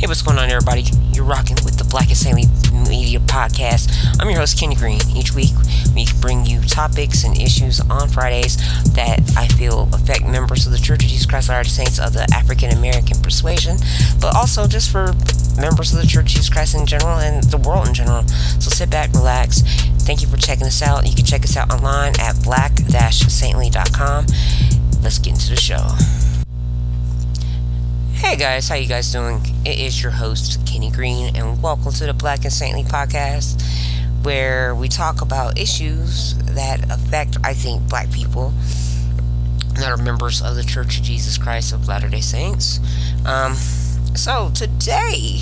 Hey, what's going on, everybody? You're rocking with the Black and Saintly Media Podcast. I'm your host, Kenny Green. Each week, we bring you topics and issues on Fridays that I feel affect members of the Church of Jesus Christ of Latter-day Saints of the African American persuasion, but also just for members of the Church of Jesus Christ in general and the world in general. So sit back, relax. Thank you for checking us out. You can check us out online at black-saintly.com. Let's get into the show. Hey guys, how you guys doing? It is your host Kenny Green, and welcome to the Black and Saintly podcast, where we talk about issues that affect, I think, Black people that are members of the Church of Jesus Christ of Latter Day Saints. Um, so today,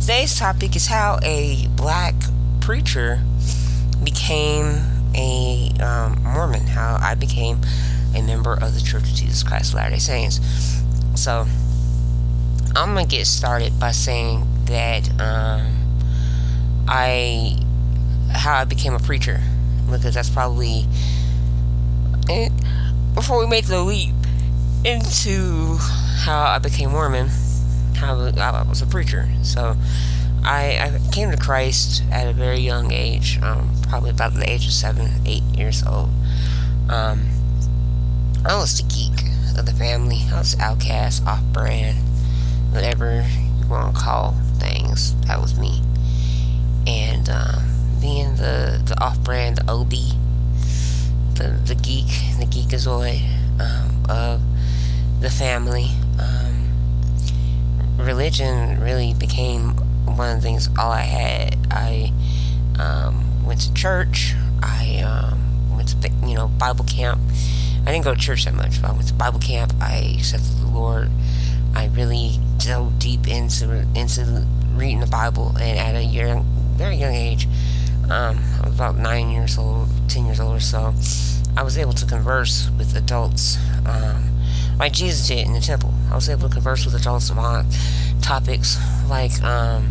today's topic is how a Black preacher became a um, Mormon. How I became a member of the Church of Jesus Christ of Latter Day Saints. So I'm gonna get started by saying that um, I how I became a preacher because that's probably and before we make the leap into how I became Mormon, how I was a preacher. So I, I came to Christ at a very young age, um, probably about the age of seven, eight years old. Um, I was the geek of the family. I was outcast, off-brand whatever you want to call things. That was me. And um, being the, the off brand, OB, the, the geek, the geekazoid um, of the family, um, religion really became one of the things all I had. I um, went to church. I um, went to, you know, Bible camp. I didn't go to church that much, but I went to Bible camp. I accepted the Lord. I really dove deep into into reading the Bible, and at a young, very young age, um, I was about nine years old, ten years old or so, I was able to converse with adults, um, like Jesus did in the temple. I was able to converse with adults on topics like, um,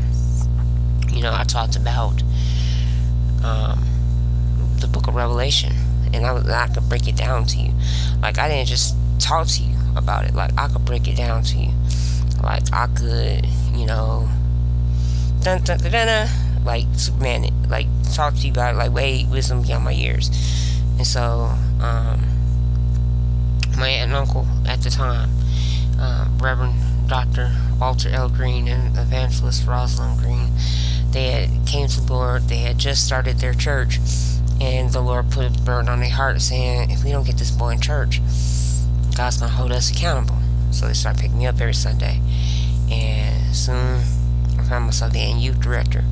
you know, I talked about um, the Book of Revelation, and I, I could break it down to you. Like I didn't just talk to you about it. Like I could break it down to you. Like I could, you know, dun dun dun dun, dun like Superman, like talk to you about it, like way wisdom beyond my years. And so, um, my aunt and uncle at the time, uh, Reverend Dr. Walter L. Green and Evangelist Rosalind Green, they had came to the Lord. They had just started their church, and the Lord put a burden on their heart, saying, "If we don't get this boy in church, God's gonna hold us accountable." So they started picking me up every Sunday, and soon I found myself being youth director,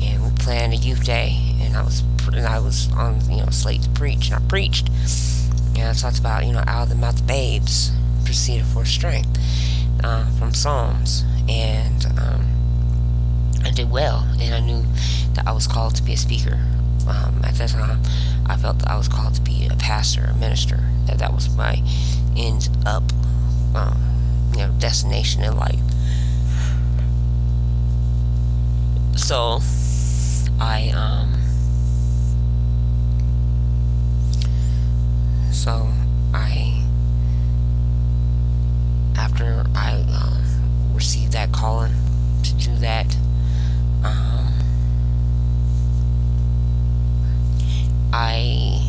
and we planned a youth day, and I was and I was on you know slate to preach, and I preached, and I talked about you know out of the mouth of babes proceeded for strength uh, from Psalms, and um, I did well, and I knew that I was called to be a speaker. Um, at that time, I felt I was called to be a pastor, a minister. That that was my end up um, you know, destination in life. So, I, um, so I, after I um, received that calling to do that, um, I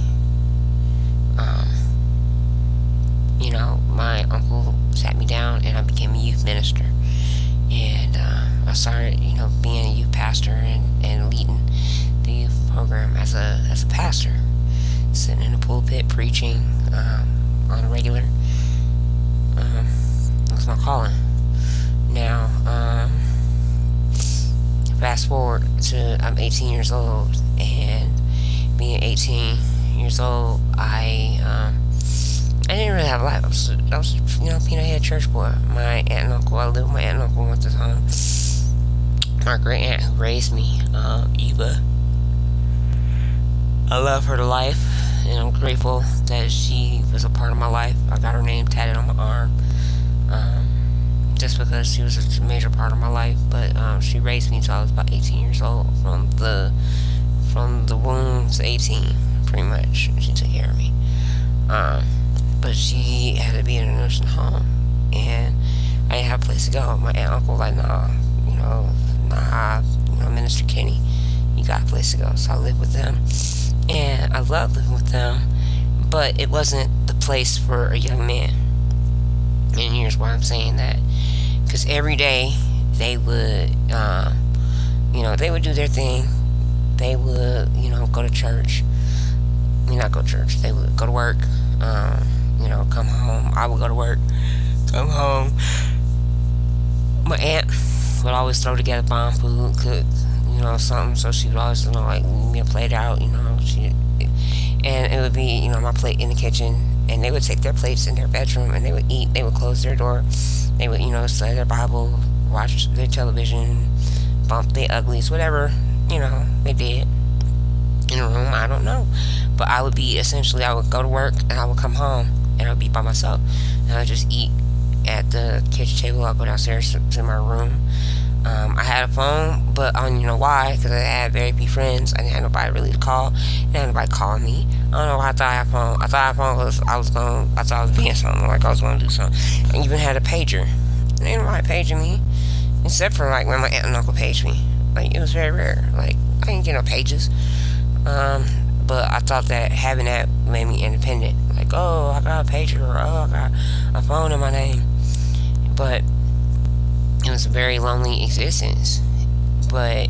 you know, my uncle sat me down and I became a youth minister. And uh, I started, you know, being a youth pastor and, and leading the youth program as a, as a pastor. Sitting in the pulpit preaching um, on a regular. Um, that's my calling. Now, um, fast forward to I'm 18 years old, and being 18 years old, I um, I didn't really have a life. I was, I was you know, being a church boy. My aunt and uncle, I lived with my aunt and uncle at the time. My great aunt who raised me, uh, Eva. I love her to life, and I'm grateful that she was a part of my life. I got her name tatted on my arm, um, just because she was a major part of my life. But um, she raised me until I was about 18 years old, from the from the to 18, pretty much. She took care of me. Um, but she had to be in a nursing home. And I didn't have a place to go. My aunt uncle like, nah, you know, nah, you know, Minister Kenny, you got a place to go. So I lived with them, and I loved living with them, but it wasn't the place for a young man. And here's why I'm saying that, because every day they would, uh, you know, they would do their thing. They would, you know, go to church. Mean, not go to church. They would go to work. Um, you know, come home. I would go to work, come home. My aunt would always throw together bomb food, cook, you know, something. So she would always, you know, like me a plate out, you know. She, and it would be, you know, my plate in the kitchen, and they would take their plates in their bedroom, and they would eat. They would close their door. They would, you know, study their Bible, watch their television, bump their uglies, whatever, you know, they did in a room. I don't know, but I would be essentially, I would go to work and I would come home and I would be by myself, and I would just eat at the kitchen table. I'd go downstairs to, my room. Um, I had a phone, but I don't know why, because I had very few friends. I didn't have nobody really to call. Have nobody calling me. I don't know why I thought I had a phone. I thought I had a phone because I was going, I thought I was being something, like I was going to do something. I even had a pager. Ain't nobody paging me, except for like when my aunt and uncle paged me. Like it was very rare. Like I didn't get no pages. Um, but I thought that having that made me independent. Like, oh, I got a pager, or oh, I got a phone in my name. But it was a very lonely existence. But,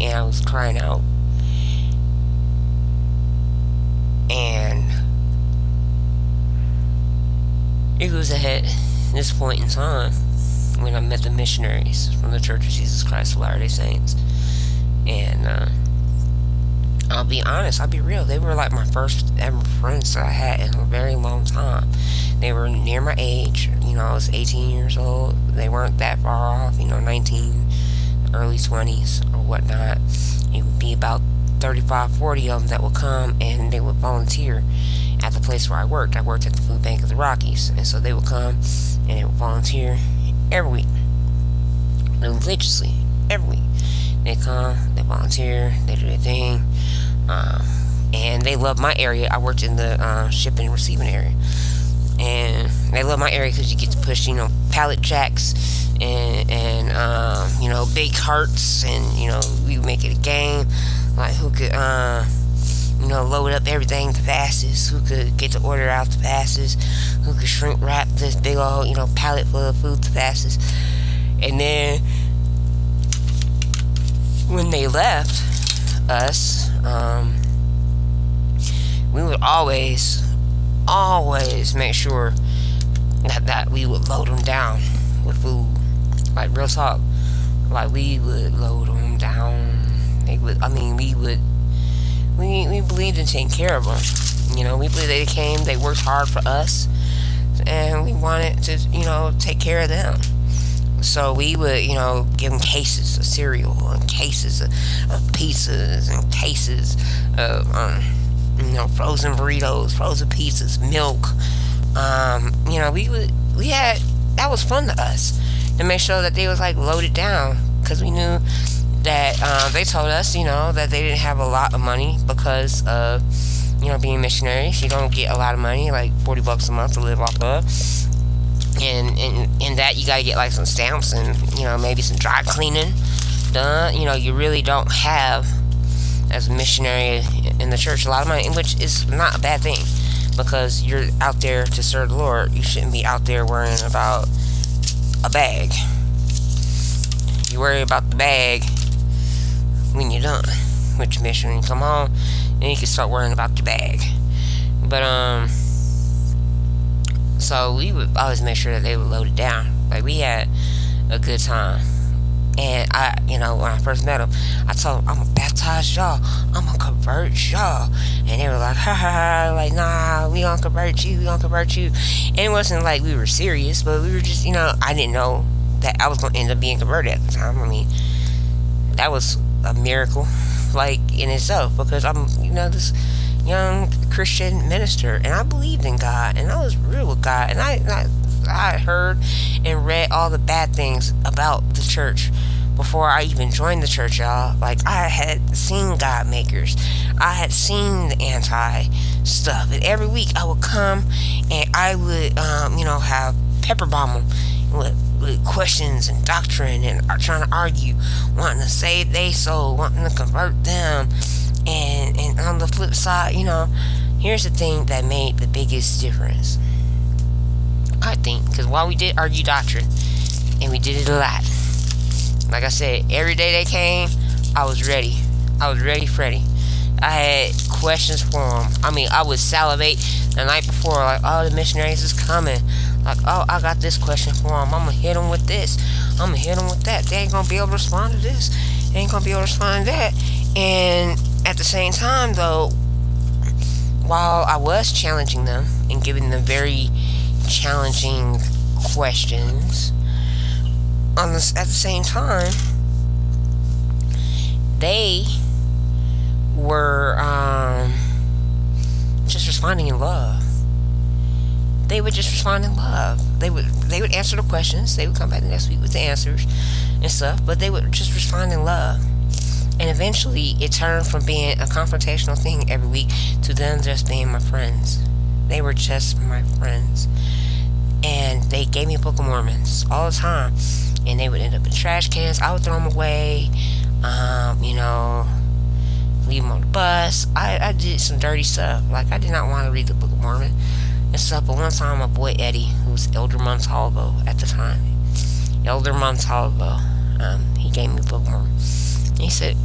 and I was crying out. And it was at this point in time when I met the missionaries from the Church of Jesus Christ of Latter-day Saints. And, uh, I'll be honest, I'll be real. They were like my first ever friends that I had in a very long time. They were near my age. You know, I was 18 years old. They weren't that far off, you know, 19, early 20s or whatnot. It would be about 35, 40 of them that would come and they would volunteer at the place where I worked. I worked at the Food Bank of the Rockies. And so they would come and they would volunteer every week. Religiously, every week. They come, they volunteer, they do their thing um, and they love my area. I worked in the uh, shipping and receiving area, and they love my area because you get to push, you know, pallet jacks and and um, you know big carts, and you know we make it a game, like who could uh, you know load up everything the fastest, who could get the order out the fastest, who could shrink wrap this big old you know pallet full of food the fastest, and then when they left us um, we would always, always make sure that, that we would load them down with food. Like real talk. Like we would load them down. They would. I mean, we would. We we believed in taking care of them. You know, we believed they came. They worked hard for us, and we wanted to, you know, take care of them. So we would, you know, give them cases of cereal and cases of, of pizzas and cases of, um, you know, frozen burritos, frozen pizzas, milk. Um, you know, we would, we had, that was fun to us to make sure that they was like loaded down because we knew that um, they told us, you know, that they didn't have a lot of money because of, you know, being missionaries. You don't get a lot of money, like 40 bucks a month to live off of. And in in that you got to get like some stamps and you know maybe some dry cleaning done. You know you really don't have as a missionary in the church a lot of money which is not a bad thing because you're out there to serve the lord. You shouldn't be out there worrying about a bag. You worry about the bag when you're done with your mission and you come home then you can start worrying about your bag but um so we would always make sure that they were loaded down. Like we had a good time. And I, you know, when I first met them, I told them, I'm gonna baptize y'all. I'm gonna convert y'all. And they were like, ha ha ha, like, nah, we gonna convert you, we gonna convert you. And it wasn't like we were serious, but we were just, you know, I didn't know that I was gonna end up being converted at the time. I mean, that was a miracle, like, in itself, because I'm, you know, this young Christian minister, and I believed in God, and I was real with God, and I, I, I heard and read all the bad things about the church before I even joined the church, y'all. Like I had seen God makers, I had seen the anti stuff, and every week I would come and I would, um, you know, have pepper bomb them with, with questions and doctrine and are trying to argue, wanting to save their soul, wanting to convert them. And, and on the flip side, you know, here's the thing that made the biggest difference. I think, because while we did argue doctrine, and we did it a lot, like I said, every day they came, I was ready. I was ready, Freddy. I had questions for them. I mean, I would salivate the night before, like, oh, the missionaries is coming. Like, oh, I got this question for them. I'm gonna hit them with this. I'm gonna hit them with that. They ain't gonna be able to respond to this. They ain't gonna be able to respond to that. And at the same time, though, while I was challenging them and giving them very challenging questions, on at the same time, they were um, just responding in love. They would just respond in love. They would they would answer the questions. They would come back the next week with the answers and stuff. But they would just respond in love. And eventually, it turned from being a confrontational thing every week to them just being my friends. They were just my friends. And they gave me Book of Mormons all the time. And they would end up in trash cans. I would throw them away. Um, you know, leave them on the bus. I, I did some dirty stuff. Like, I did not want to read the Book of Mormon and stuff. But one time, my boy Eddie, who was Elder Montalvo at the time, Elder Montalvo, um, he gave me the Book of Mormon. He said,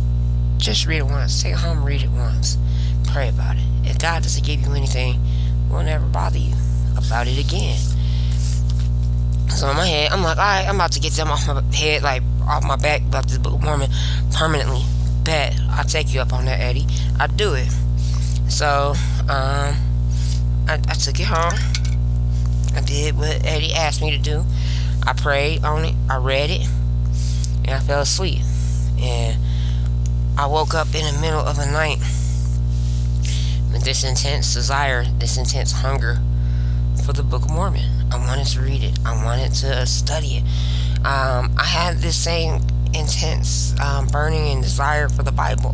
just read it once. Take it home, read it once. Pray about it. If God doesn't give you anything, we'll never bother you about it again. So in my head, I'm like, alright, I'm about to get them off my head, like off my back about this Book of Mormon permanently. Bet I'll take you up on that, Eddie. I do it. So, um, I, I took it home. I did what Eddie asked me to do. I prayed on it. I read it, and I fell asleep. And I woke up in the middle of the night with this intense desire, this intense hunger for the Book of Mormon. I wanted to read it. I wanted to study it. Um, I had this same intense um, burning and desire for the Bible.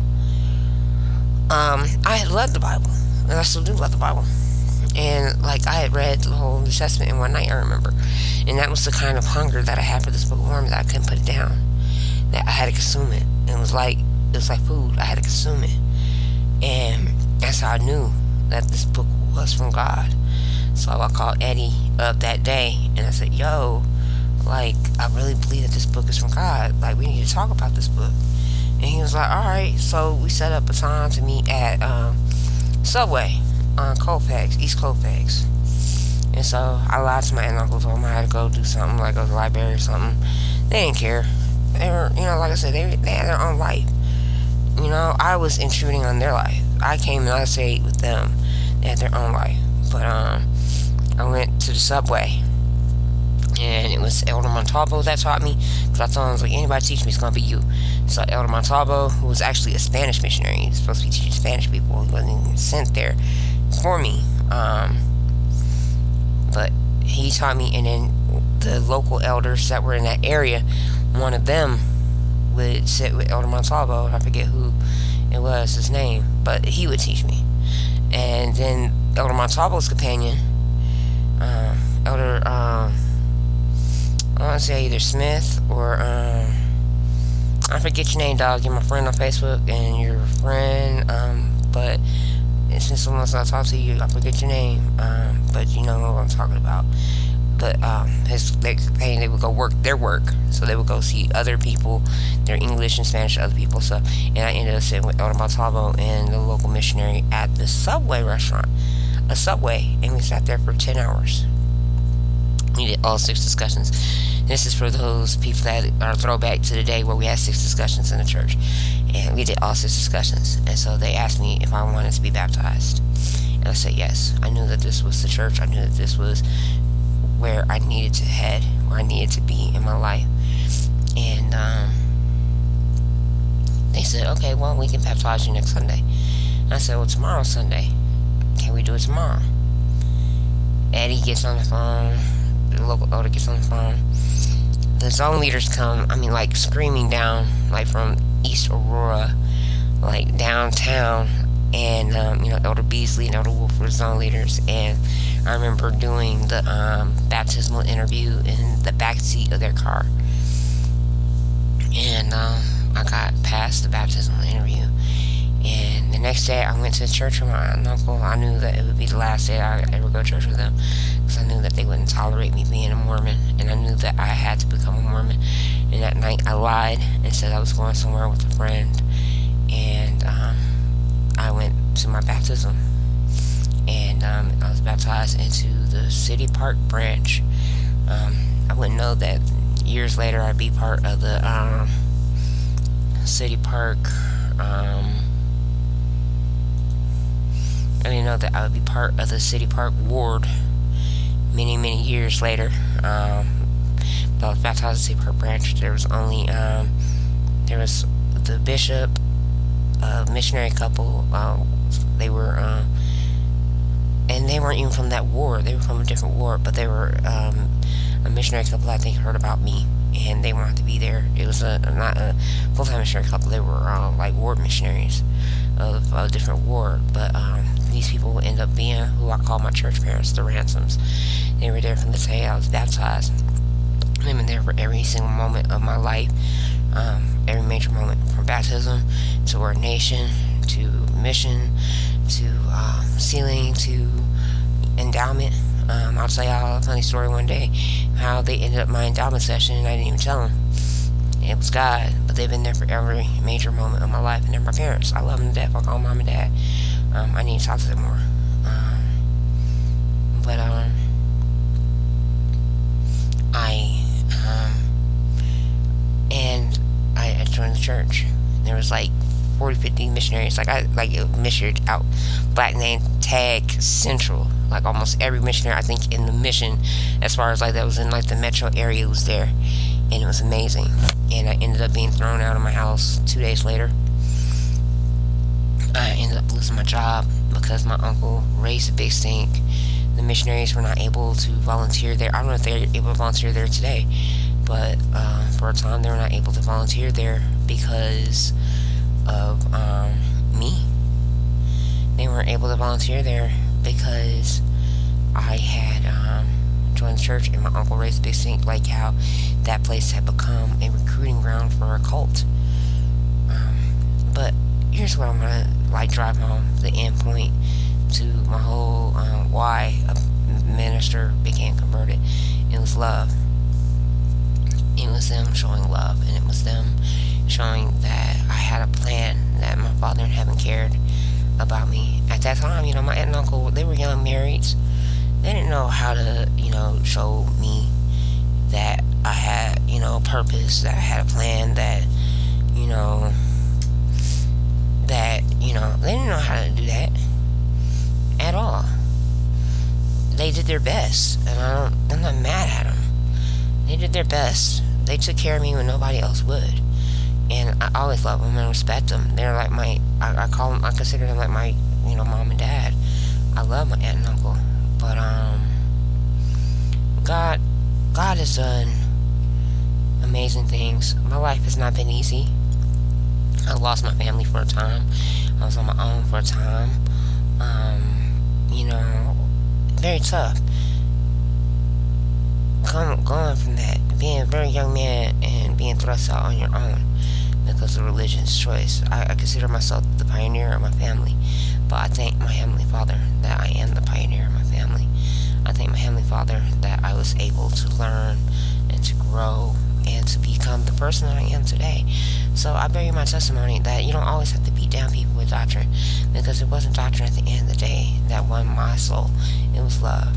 Um, I had loved the Bible, and I still do love the Bible. And like I had read the whole New Testament in one night, I remember, and that was the kind of hunger that I had for this Book of Mormon that I couldn't put it down. That I had to consume it. It was like it was like food. I had to consume it, and that's how I knew that this book was from God. So I called Eddie up that day and I said, Yo, like, I really believe that this book is from God. Like, we need to talk about this book. And he was like, Alright. So we set up a time to meet at um, Subway on Colfax, East Colfax. And so I lied to my aunt and uncle, told them I had to go do something, like go to the library or something. They didn't care. They were, you know, like I said, they, they had their own life. You know, I was intruding on their life. I came and I stayed with them. They had their own life. But, um, I went to the subway. And it was Elder Montalvo that taught me. Because I told him, I was like, anybody teach me, it's going to be you. So Elder Montalvo, who was actually a Spanish missionary, he was supposed to be teaching Spanish people. He wasn't even sent there for me. Um, but he taught me, and then the local elders that were in that area, one of them would sit with Elder Montalvo. I forget who it was, his name, but he would teach me. And then Elder Montalvo's companion, uh, Elder, um, I want to say either Smith or, um, I forget your name, dog. You're my friend on Facebook and you're a friend, um, but since someone's not talk to you, I forget your name, um, but you know what I'm talking about but um, his they saying they would go work their work, so they would go see other people, their English and Spanish other people So, And I ended up sitting with Elder Montalvo and the local missionary at the Subway restaurant, a Subway, and we sat there for ten hours. We did all six discussions. This is for those people that are throwback to the day where we had six discussions in the church, and we did all six discussions. And so they asked me if I wanted to be baptized. And I said yes. I knew that this was the church. I knew that this was where I needed to head, where I needed to be in my life. And um, they said, okay, well, we can baptize you next Sunday. And I said, well, tomorrow's Sunday. Can we do it tomorrow? Eddie gets on the phone. Local elder gets on the phone. The zone leaders come, I mean, like screaming down, like from East Aurora, like downtown. And, um, you know, Elder Beasley and Elder Wolf were zone leaders. And I remember doing the um, baptismal interview in the back seat of their car, and um, I got past the baptismal interview. And the next day, I went to church with my aunt and uncle. I knew that it would be the last day I would ever go to church with them because I knew that they wouldn't tolerate me being a Mormon, and I knew that I had to become a Mormon. And that night, I lied and said I was going somewhere with a friend, and um, I went to my baptism. And um, I was baptized into the City Park branch. Um, I wouldn't know that years later I'd be part of the um, City Park. Um, I didn't know that I would be part of the City Park Ward many, many years later. Um, but I was in City Park branch. There was only um, there was the bishop, a missionary couple. Uh, they were. Uh, and they weren't even from that ward. They were from a different ward, but they were um, a missionary couple. I think heard about me, and they wanted to be there. It was a not a full time missionary couple. They were uh, like ward missionaries of a different ward, but um, these people will end up being who I call my church parents, the Ransoms. They were there from the day I was baptized. They've been there for every single moment of my life, um, every major moment from baptism to ordination to mission to uh, sealing to endowment. Um, I'll tell y'all a funny story one day how they ended up my endowment session and I didn't even tell them. It was God, but they've been there for every major moment of my life and they're my parents. I love them to death. I call mom and dad. Um, I need to talk to them more. Um, but um, I um, and I, I joined the church. There was like 40, 50 missionaries. Like I like it missionary out black name tag central. Like almost every missionary I think in the mission, as far as like that was in like the metro area was there, and it was amazing. And I ended up being thrown out of my house two days later. I ended up losing my job because my uncle raised a big stink. The missionaries were not able to volunteer there. I don't know if they're able to volunteer there today, but uh, for a time they were not able to volunteer there because of um, me. They weren't able to volunteer there because I had um, joined the church and my uncle raised a big stink, like how that place had become a recruiting ground for a cult. Um, but here's what I'm gonna like drive home the end point to my whole um, why a minister became converted. It was love. It was them showing love, and it was them showing that I had a plan, that my father in heaven cared about me. At that time, you know, my aunt and uncle, they were young marrieds. They didn't know how to, you know, show me that I had, you know, purpose, that I had a plan, that, you know, that, you know, they didn't know how to do that at all. They did their best, and I don't, I'm not mad at them. They did their best. They took care of me when nobody else would and I always love them and respect them. They're like my, I, I call them, I consider them like my, you know, mom and dad. I love my aunt and uncle, but um, God, God has done amazing things. My life has not been easy. I lost my family for a time. I was on my own for a time. Um, you know, very tough. Come, going from that, being a very young man and being thrust out on your own because of religion's choice. I, I consider myself the pioneer of my family, but I thank my Heavenly Father that I am the pioneer of my family. I thank my Heavenly Father that I was able to learn and to grow and to become the person that I am today. So I bear you my testimony that you don't always have to beat down people with doctrine because it wasn't doctrine at the end of the day that won my soul. It was love.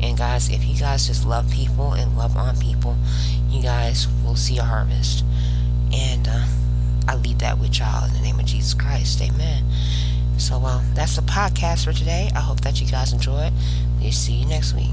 And guys, if you guys just love people and love on people, you guys will see a harvest. And uh, I leave that with y'all in the name of Jesus Christ. Amen. So, well, that's the podcast for today. I hope that you guys enjoyed. We'll see you next week.